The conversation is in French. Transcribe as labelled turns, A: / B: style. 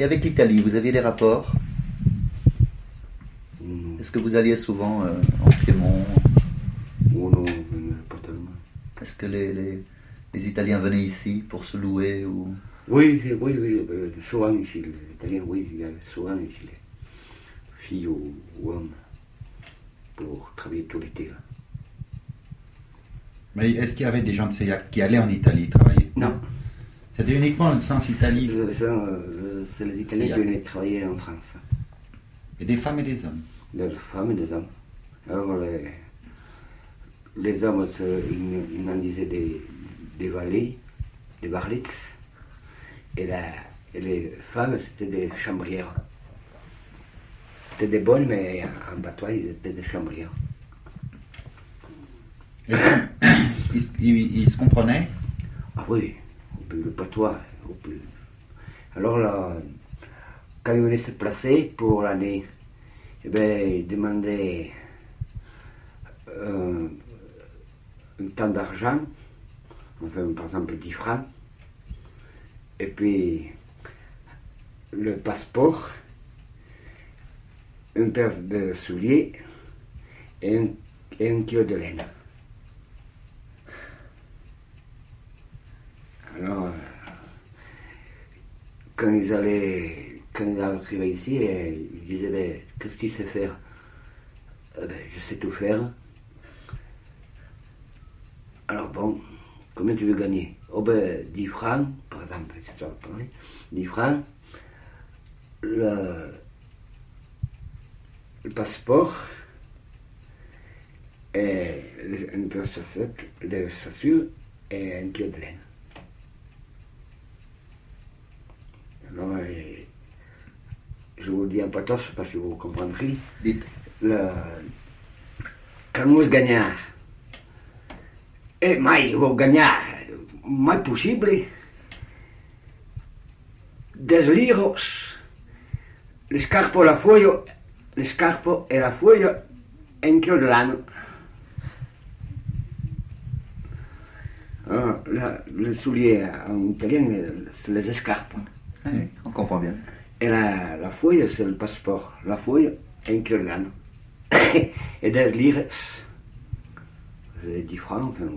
A: Et avec l'Italie, vous aviez des rapports?
B: Non,
A: Est-ce que vous alliez souvent euh, en Piémont?
B: Oh non, non, pas tellement.
A: Est-ce que les, les- les Italiens venaient ici pour se louer ou...
B: Oui, oui, oui, euh, souvent ici, les Italiens, oui, il y a souvent ici les filles ou, ou hommes pour travailler tout l'été.
C: Mais est-ce qu'il y avait des gens de Seillac qui allaient en Italie travailler?
B: Non,
C: C'était uniquement le sens Italie.
B: Euh, ça, c'est les Italiens qui venaient travailler en France.
C: Et des femmes et des hommes.
B: Des femmes et des hommes. Alors les, les hommes, ils, ils mendisaient des, des valets, des varlets, et, la, et les femmes, c'était des chambrières. C'était des bonnes, mais en patois, ils étaient des chambrières.
C: Ils, se- ils- ils se comprenaient?
B: Ah oui, le patois. au plus- Alors là, quand ils venaient se placer pour l'année, eh ben, ils demandaient euh, un temps d'argent, enfin par exemple 10 francs, et puis le passeport, une paire de souliers et un, et un kilo de laine. Alors, euh, quand ils allaient, quand ils arrivaient ici, ils disaient, ben, qu'est-ce que tu sais faire? Eh ben, Je sais tout faire. Alors bon, combien tu veux gagner? Oh ben, 10 francs, par exemple, histoire de parler, 10 francs, le, passeport, et une paire de chaussettes, chaussures et un kilo de laine. Alors, euh, je vous le dis en patos parce que vous comprendrez.
A: Dites.
B: Le, quand nous gagnons, et mai vou ganhar mais possible 10 liros, le scarpo la foglia, le scarpo e la foglia un chilo dell'anno. Ah, la- le soulier en italien, c'est les escarpes.
A: Oui, on comprend bien.
B: Et la, la feuille, c'est le passeport. La feuille, un d'âne. et 10 lires, c'est 10 francs, enfin,